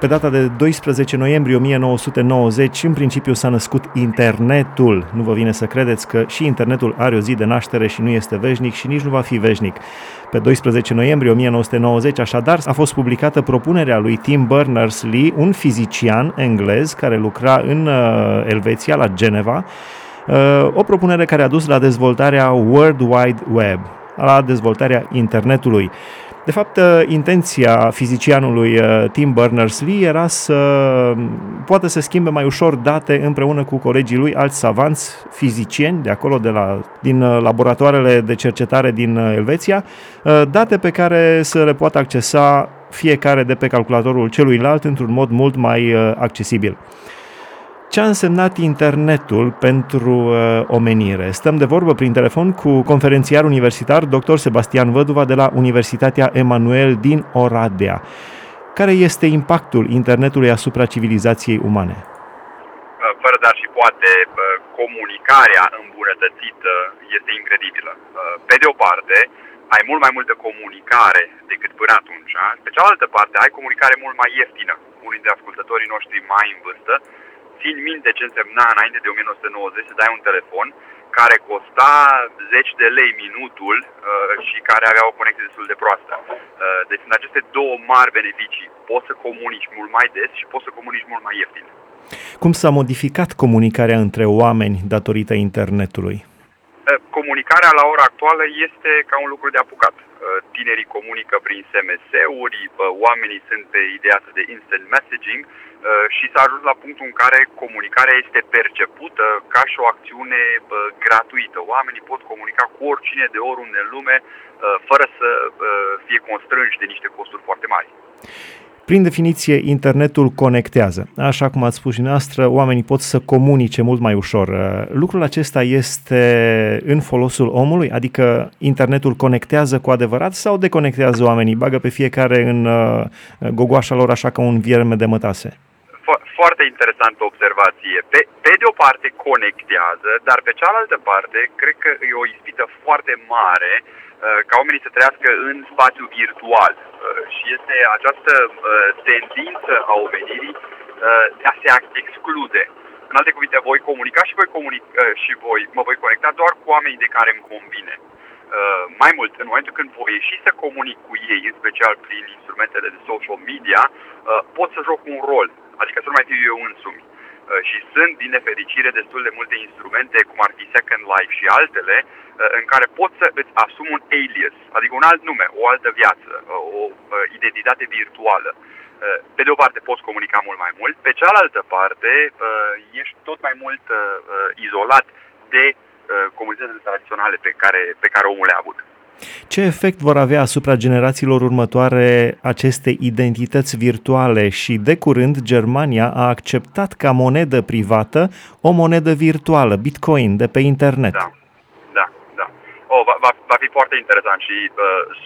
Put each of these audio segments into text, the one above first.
Pe data de 12 noiembrie 1990, în principiu s-a născut internetul. Nu vă vine să credeți că și internetul are o zi de naștere și nu este veșnic și nici nu va fi veșnic. Pe 12 noiembrie 1990, așadar, a fost publicată propunerea lui Tim Berners-Lee, un fizician englez care lucra în uh, Elveția, la Geneva, uh, o propunere care a dus la dezvoltarea World Wide Web, la dezvoltarea internetului. De fapt, uh, intenția fizicianului uh, Tim Berners-Lee era să poată să schimbe mai ușor date împreună cu colegii lui, alți savanți fizicieni de acolo, de la, din uh, laboratoarele de cercetare din Elveția, date pe care să le poată accesa fiecare de pe calculatorul celuilalt într-un mod mult mai accesibil. Ce a însemnat internetul pentru uh, omenire? Stăm de vorbă prin telefon cu conferențiar universitar dr. Sebastian Văduva de la Universitatea Emanuel din Oradea. Care este impactul internetului asupra civilizației umane? Uh, fără dar și poate, uh, comunicarea îmbunătățită este incredibilă. Uh, pe de o parte, ai mult mai multă comunicare decât până atunci. Pe cealaltă parte, ai comunicare mult mai ieftină. Unii dintre ascultătorii noștri mai în vârstă țin minte ce însemna înainte de 1990 să dai un telefon care costa 10 de lei minutul uh, și care avea o conexie destul de proastă. Uh, deci sunt aceste două mari beneficii. Poți să comunici mult mai des și poți să comunici mult mai ieftin. Cum s-a modificat comunicarea între oameni datorită internetului? Uh, comunicarea la ora actuală este ca un lucru de apucat. Uh, tinerii comunică prin SMS-uri, uh, oamenii sunt pe ideea de instant messaging, Uh, și s-a ajuns la punctul în care comunicarea este percepută ca și o acțiune gratuită. Oamenii pot comunica cu oricine de oriunde în lume uh, fără să uh, fie constrânși de niște costuri foarte mari. Prin definiție, internetul conectează. Așa cum ați spus și noastră, oamenii pot să comunice mult mai ușor. Lucrul acesta este în folosul omului? Adică internetul conectează cu adevărat sau deconectează oamenii? Bagă pe fiecare în gogoașa lor așa ca un vierme de mătase? Foarte interesantă observație. Pe, pe de o parte conectează, dar pe cealaltă parte cred că e o ispită foarte mare uh, ca oamenii să trăiască în spațiu virtual. Uh, și este această uh, tendință a omenirii de a se exclude. În alte cuvinte, voi comunica și voi, comunic- și voi, mă voi conecta doar cu oamenii de care îmi convine. Uh, mai mult, în momentul când voi ieși să comunic cu ei, în special prin instrumentele de social media, uh, pot să joc un rol adică să nu mai fiu eu însumi. Uh, și sunt, din nefericire, destul de multe instrumente, cum ar fi Second Life și altele, uh, în care poți să îți asumi un alias, adică un alt nume, o altă viață, uh, o identitate virtuală. Pe de o parte poți comunica mult mai mult, pe cealaltă parte ești tot mai mult izolat de comunitățile tradiționale pe care, pe care omul le-a avut. Ce efect vor avea asupra generațiilor următoare aceste identități virtuale și de curând Germania a acceptat ca monedă privată o monedă virtuală, Bitcoin, de pe internet. Da, da, da. Oh, va, va, va fi foarte interesant și uh,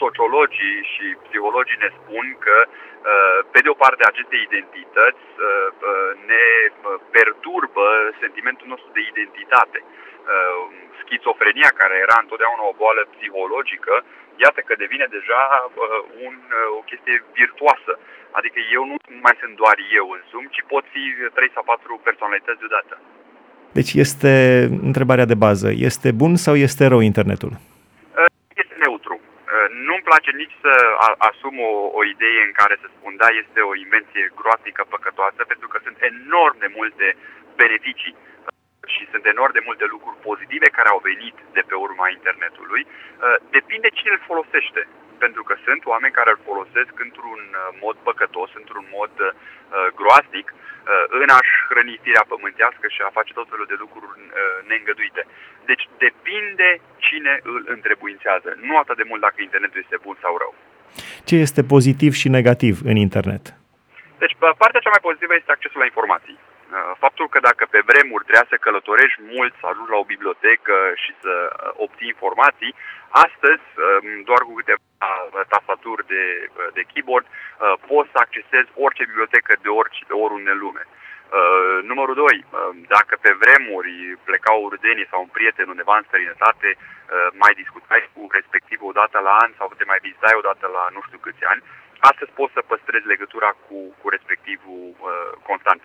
sociologii și psihologii ne spun că uh, pe de o parte aceste identități uh, uh, ne perturbă sentimentul nostru de identitate. Uh, schizofrenia, care era întotdeauna o boală psihologică, iată că devine deja uh, un, uh, o chestie virtuoasă. Adică eu nu mai sunt doar eu însumi, ci pot fi trei sau patru personalități deodată. Deci este întrebarea de bază. Este bun sau este rău internetul? Uh, este neutru. Uh, nu-mi place nici să asum o, o idee în care să spun, da, este o invenție groaznică, păcătoasă, pentru că sunt enorm de multe beneficii și sunt enorm de multe lucruri pozitive care au venit de pe urma internetului, uh, depinde cine îl folosește. Pentru că sunt oameni care îl folosesc într-un uh, mod păcătos, într-un mod uh, groaznic, în a-și hrăni firea pământească și a face tot felul de lucruri neîngăduite. Deci depinde cine îl întrebuințează, nu atât de mult dacă internetul este bun sau rău. Ce este pozitiv și negativ în internet? Deci partea cea mai pozitivă este accesul la informații. Uh, faptul că dacă pe vremuri trebuia să călătorești mult, să ajungi la o bibliotecă și să uh, obții informații, astăzi, um, doar cu câteva uh, tastaturi de, de keyboard, poți să accesezi orice bibliotecă de orice, de oriunde în lume. Uh, numărul 2. Uh, dacă pe vremuri plecau urdenii sau un prieten undeva în străinătate, uh, mai discutai cu respectiv o dată la an sau te mai vizitai o dată la nu știu câți ani, astăzi poți să păstrezi legătura cu, cu respectivul uh, constant.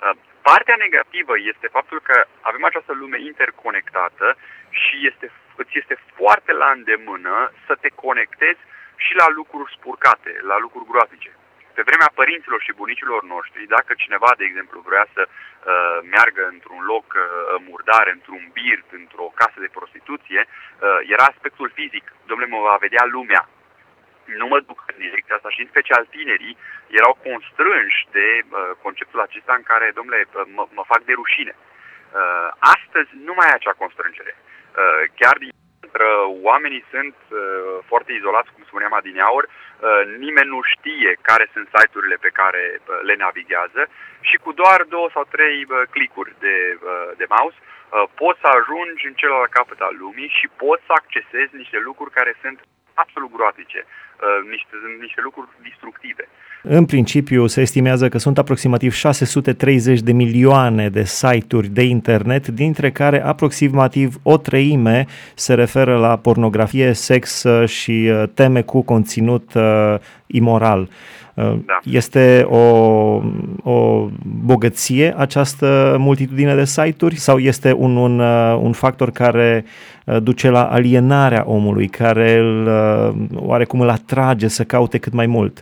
Uh, partea negativă este faptul că avem această lume interconectată și este, îți este foarte la îndemână să te conectezi și la lucruri spurcate, la lucruri groaznice. Pe vremea părinților și bunicilor noștri, dacă cineva, de exemplu, vrea să uh, meargă într-un loc uh, murdar, într-un birt, într-o casă de prostituție, uh, era aspectul fizic. Domnule, mă va vedea lumea, nu mă duc în direcția asta și în special tinerii erau constrânși de uh, conceptul acesta în care, domnule, uh, mă, mă fac de rușine. Uh, astăzi nu mai e acea constrângere. Uh, chiar din oamenii sunt uh, foarte izolați, cum spuneam adineaur, uh, nimeni nu știe care sunt site-urile pe care uh, le navighează și cu doar două sau trei uh, clicuri de, uh, de mouse uh, poți să ajungi în celălalt capăt al lumii și poți să accesezi niște lucruri care sunt absolut groaznice, uh, niște, niște lucruri destructive. În principiu, se estimează că sunt aproximativ 630 de milioane de site-uri de internet, dintre care aproximativ o treime se referă la pornografie, sex uh, și uh, teme cu conținut uh, imoral. Da. Este o, o bogăție această multitudine de site-uri sau este un, un, un factor care duce la alienarea omului, care îl, oarecum îl atrage să caute cât mai mult?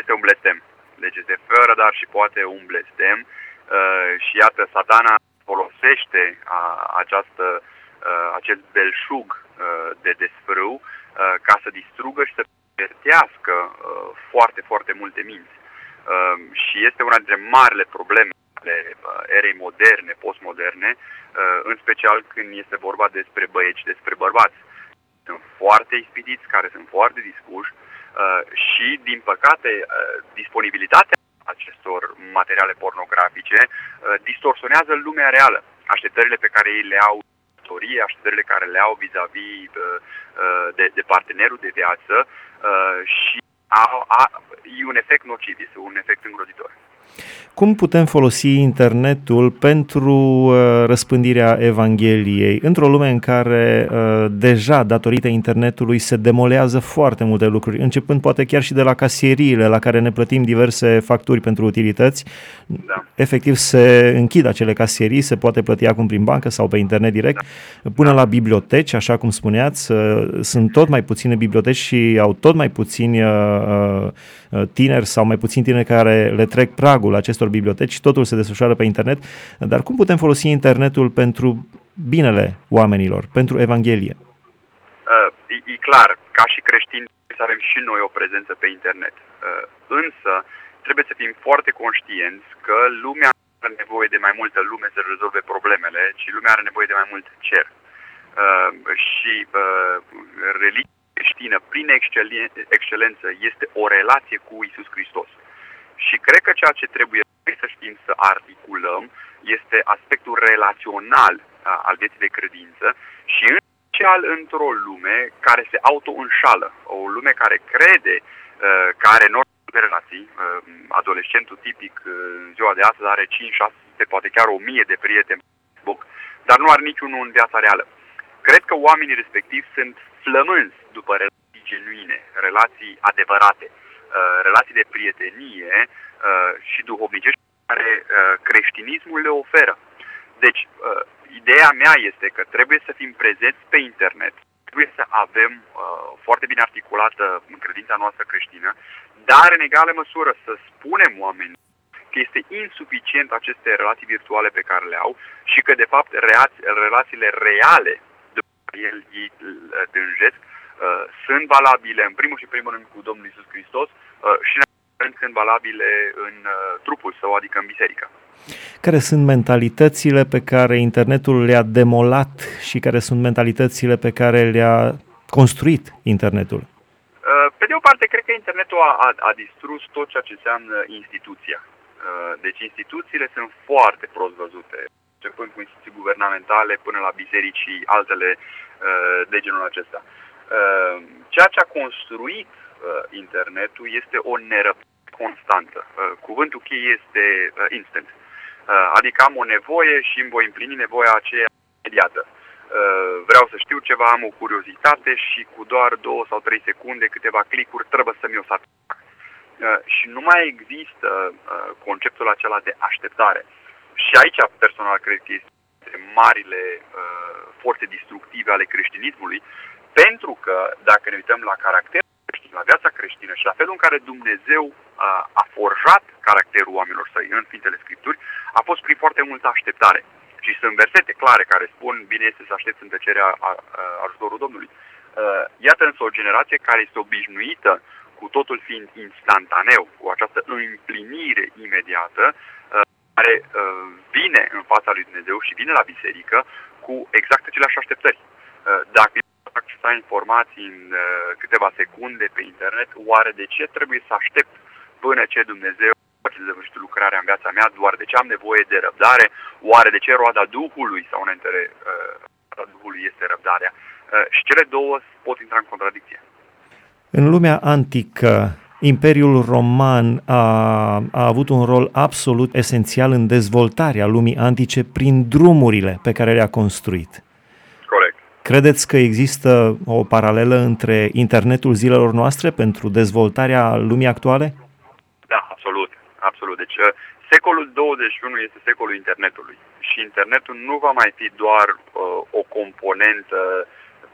este un blestem. Deci este fără, dar și poate un blestem. Uh, și iată, satana folosește a, această, uh, acest belșug uh, de desfrâu uh, ca să distrugă și să pertească uh, foarte, foarte multe minți. Uh, și este una dintre marile probleme ale uh, erei moderne, postmoderne, uh, în special când este vorba despre băieți, despre bărbați. Sunt foarte ispitiți, care sunt foarte dispuși Uh, și, din păcate, uh, disponibilitatea acestor materiale pornografice uh, distorsionează lumea reală. Așteptările pe care ei le au istorie, așteptările care le au vis-a-vis de, de partenerul de viață și a, a, e un efect nociv, este un efect îngrozitor. Cum putem folosi internetul pentru uh, răspândirea Evangheliei într-o lume în care uh, deja, datorită internetului, se demolează foarte multe lucruri, începând poate chiar și de la casieriile la care ne plătim diverse facturi pentru utilități. Da. Efectiv, se închid acele casierii, se poate plăti acum prin bancă sau pe internet direct, da. până la biblioteci, așa cum spuneați, uh, sunt tot mai puține biblioteci și au tot mai puțini tineri sau mai puțini tineri care le trec pragul acestor biblioteci, totul se desfășoară pe internet, dar cum putem folosi internetul pentru binele oamenilor, pentru Evanghelie? Uh, e, e clar, ca și creștini să avem și noi o prezență pe internet. Uh, însă trebuie să fim foarte conștienți că lumea are nevoie de mai multă lume să rezolve problemele, ci lumea are nevoie de mai mult cer. Uh, și uh, religia creștină, prin excelență, este o relație cu Isus Hristos. Și cred că ceea ce trebuie să știm să articulăm este aspectul relațional al vieții de credință și în special într-o lume care se auto-înșală, o lume care crede că are norme de relații. Adolescentul tipic în ziua de astăzi are 5, 6, poate chiar 1000 de prieteni Facebook, dar nu are niciunul în viața reală. Cred că oamenii respectivi sunt flămânzi după relații genuine, relații adevărate. Uh, relații de prietenie uh, și duhovnicești care uh, creștinismul le oferă. Deci, ideea mea este că trebuie să fim prezenți pe internet, trebuie să avem foarte bine articulată în credința noastră creștină, dar în egală măsură să spunem oamenii că este insuficient aceste relații virtuale pe care le au și că, de fapt, relațiile reale de care el ei dânjesc Uh, sunt valabile în primul și primul rând cu Domnul Isus Hristos uh, și în rând sunt valabile în uh, trupul său, adică în biserică. Care sunt mentalitățile pe care internetul le-a demolat și care sunt mentalitățile pe care le-a construit internetul? Pe de o parte, cred că internetul a, a, a distrus tot ceea ce înseamnă instituția. Deci instituțiile sunt foarte prost văzute, începând cu instituții guvernamentale până la biserici și altele de genul acesta. Ehm, ceea ce a construit uh, internetul este o nerăbdare constantă. Uh, cuvântul cheie este uh, instant. Adică am o nevoie și îmi voi împlini nevoia aceea imediată. Vreau să știu ceva, am o curiozitate și cu doar două sau trei secunde, câteva clicuri, trebuie să mi-o satisfac. și nu mai există conceptul acela de așteptare. Și aici personal cred că este marile forțe distructive ale creștinismului, pentru că dacă ne uităm la caracter creștin, la viața creștină și la felul în care Dumnezeu a, a forjat caracterul oamenilor săi în Sfintele Scripturi, a fost prin foarte multă așteptare. Și sunt versete clare care spun, bine este să aștepți în tăcerea ajutorul Domnului. Iată însă o generație care este obișnuită cu totul fiind instantaneu, cu această împlinire imediată, care vine în fața lui Dumnezeu și vine la biserică cu exact aceleași așteptări. Dacă accesa informații în uh, câteva secunde pe internet, oare de ce trebuie să aștept până ce Dumnezeu face sfârșitul lucrarea în viața mea, doar de ce am nevoie de răbdare, oare de ce roada Duhului sau una dintre uh, roada Duhului este răbdarea. Uh, și cele două pot intra în contradicție. În lumea antică, Imperiul Roman a, a avut un rol absolut esențial în dezvoltarea lumii antice prin drumurile pe care le-a construit. Credeți că există o paralelă între internetul zilelor noastre pentru dezvoltarea lumii actuale? Da, absolut. absolut. Deci, uh, secolul 21 este secolul internetului și internetul nu va mai fi doar uh, o componentă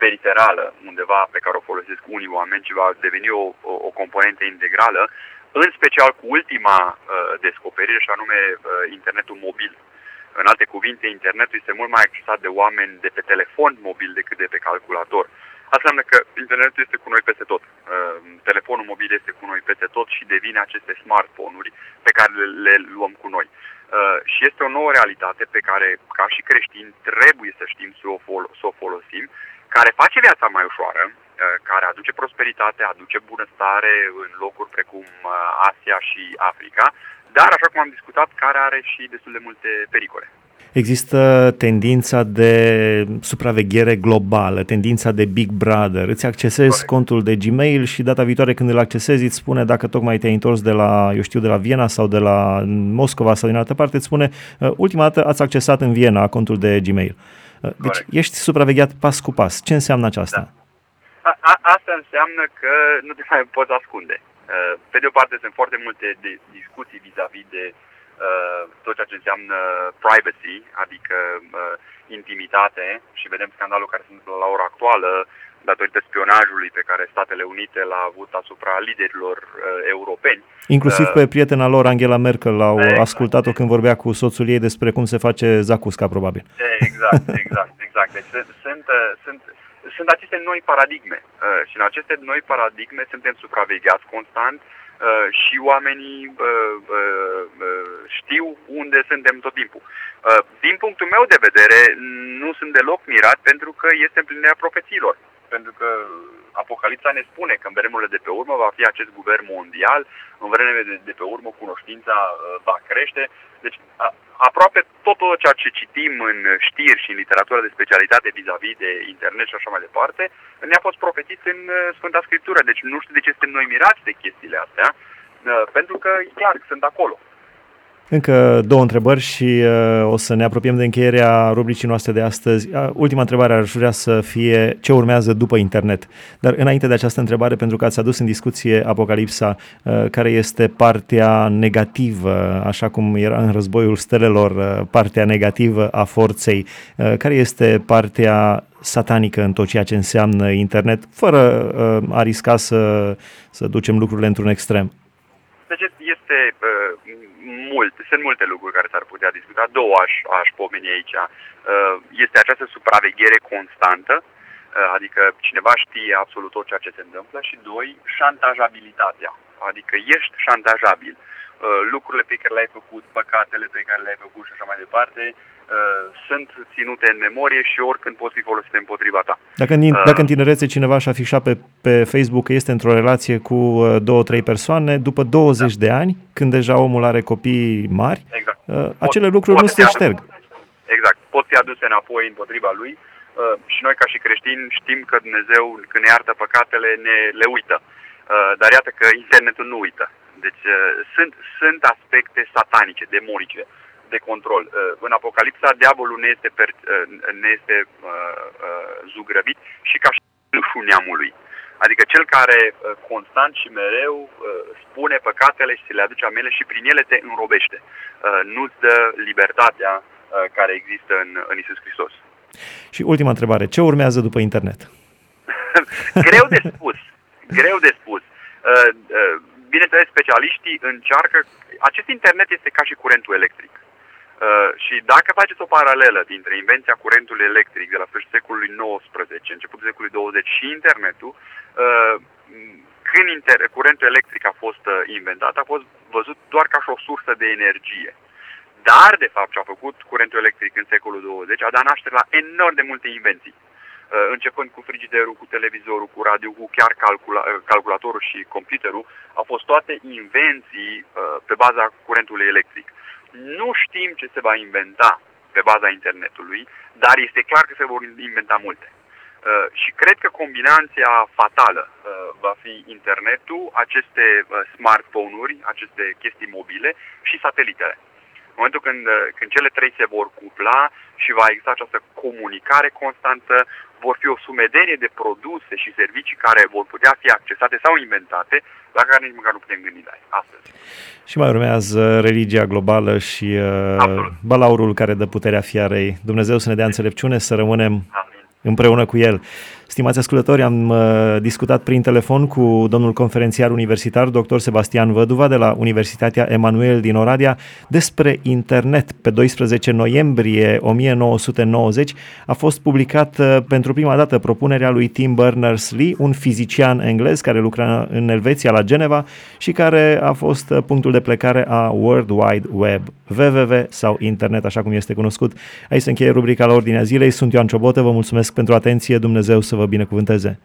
periferală undeva pe care o folosesc unii oameni, ci va deveni o, o, o componentă integrală, în special cu ultima uh, descoperire, și anume uh, internetul mobil. Uh, în alte cuvinte, internetul este mult mai accesat de oameni de pe telefon mobil decât de pe calculator. Asta înseamnă că internetul este cu noi peste tot. Uh, telefonul mobil este cu noi peste tot și devine aceste smartphone-uri pe care le, luăm cu noi. Uh, și este o nouă realitate pe care, ca și creștini, trebuie să știm să o, fol- să o folosim, care face viața mai ușoară, uh, care aduce prosperitate, aduce bunăstare în locuri precum Asia și Africa, dar, așa cum am discutat, care are și destul de multe pericole. Există tendința de supraveghere globală, tendința de Big Brother. Îți accesezi Corect. contul de Gmail și data viitoare când îl accesezi îți spune dacă tocmai te-ai întors de la, eu știu, de la Viena sau de la Moscova sau din altă parte, îți spune uh, ultima dată ați accesat în Viena contul de Gmail. Uh, deci Corect. ești supravegheat pas cu pas. Ce înseamnă aceasta? Da. A, a, asta înseamnă că nu te mai poți ascunde. Uh, pe de o parte sunt foarte multe de discuții vis-a-vis de uh, tot ceea ce înseamnă privacy, adică uh, intimitate și vedem scandalul care se întâmplă la ora actuală datorită spionajului pe care Statele Unite l-a avut asupra liderilor uh, europeni. Inclusiv pe prietena lor, Angela Merkel, l-au exact. ascultat-o când vorbea cu soțul ei despre cum se face zacusca, probabil. Exact, exact, exact. Deci sunt, sunt, sunt aceste noi paradigme uh, și în aceste noi paradigme suntem supravegheați constant uh, și oamenii uh, uh, uh, știu unde suntem tot timpul. Uh, din punctul meu de vedere, nu sunt deloc mirat pentru că este împlinirea profețiilor. Pentru că Apocalipsa ne spune că în vremurile de pe urmă va fi acest guvern mondial, în vremurile de, de pe urmă cunoștința uh, va crește. Deci a, aproape tot ceea ce citim în știri și în literatură de specialitate vis-a-vis de internet și așa mai departe, ne-a fost profetit în uh, Sfânta Scriptură. Deci nu știu de ce suntem noi mirați de chestiile astea, uh, pentru că, clar, sunt acolo. Încă două întrebări și uh, o să ne apropiem de încheierea rubricii noastre de astăzi. Uh, ultima întrebare aș vrea să fie ce urmează după internet. Dar înainte de această întrebare, pentru că ați adus în discuție Apocalipsa, uh, care este partea negativă, așa cum era în războiul stelelor, uh, partea negativă a forței, uh, care este partea satanică în tot ceea ce înseamnă internet, fără uh, a risca să, să ducem lucrurile într-un extrem. Deci este uh, mult, sunt multe lucruri care s-ar putea discuta. Două aș, aș pomeni aici. Uh, este această supraveghere constantă, uh, adică cineva știe absolut tot ceea ce se întâmplă și doi, șantajabilitatea, adică ești șantajabil. Uh, lucrurile pe care le-ai făcut, păcatele pe care le-ai făcut și așa mai departe, Uh, sunt ținute în memorie și oricând pot fi folosite împotriva ta. Dacă în, uh, dacă în tinerețe cineva și-a afișat pe, pe Facebook că este într-o relație cu uh, două, trei persoane, după 20 da. de ani, când deja omul are copii mari, exact. uh, acele pot, lucruri pot nu se șterg. Exact. Pot fi aduse înapoi împotriva lui uh, și noi ca și creștini știm că Dumnezeu când ne iartă păcatele ne le uită. Uh, dar iată că internetul nu uită. Deci uh, sunt, sunt aspecte satanice, demonice. Uh, de control. Uh, în Apocalipsa, diavolul ne este, per, uh, ne este uh, uh, zugrăvit și ca și neamului. Adică cel care uh, constant și mereu uh, spune păcatele și se le aduce amele și prin ele te înrobește. Uh, nu-ți dă libertatea care există în, în Isus Hristos. Și ultima întrebare. Ce urmează după internet? greu de spus. Greu de spus. Bineînțeles, specialiștii încearcă... Acest internet este ca și curentul electric. Uh, și dacă faceți o paralelă dintre invenția curentului electric de la sfârșitul secolului XIX, începutul secolului 20 și internetul, uh, când inter- curentul electric a fost uh, inventat, a fost văzut doar ca și o sursă de energie. Dar, de fapt, ce a făcut curentul electric în secolul 20 a dat naștere la enorm de multe invenții. Uh, începând cu frigiderul, cu televizorul, cu radio, cu chiar calcula, uh, calculatorul și computerul, au fost toate invenții uh, pe baza curentului electric. Nu știm ce se va inventa pe baza internetului, dar este clar că se vor inventa multe. Uh, și cred că combinația fatală uh, va fi internetul, aceste uh, smartphone-uri, aceste chestii mobile și satelitele. În momentul când, uh, când cele trei se vor cupla și va exista această comunicare constantă, vor fi o sumedenie de produse și servicii care vor putea fi accesate sau inventate, la care nici măcar nu putem gândi la astăzi. Și mai urmează religia globală și uh, balaurul care dă puterea fiarei. Dumnezeu să ne dea înțelepciune, să rămânem Amin. Împreună cu El. Stimați ascultători, am uh, discutat prin telefon cu domnul conferențiar universitar, dr. Sebastian Văduva, de la Universitatea Emanuel din Oradea, despre internet. Pe 12 noiembrie 1990 a fost publicat uh, pentru prima dată propunerea lui Tim Berners-Lee, un fizician englez care lucra în Elveția la Geneva și care a fost uh, punctul de plecare a World Wide Web, www sau internet, așa cum este cunoscut. Aici se încheie rubrica la ordinea zilei. Sunt Ioan Ciobotă, vă mulțumesc pentru atenție, Dumnezeu să vă binecuvânteze!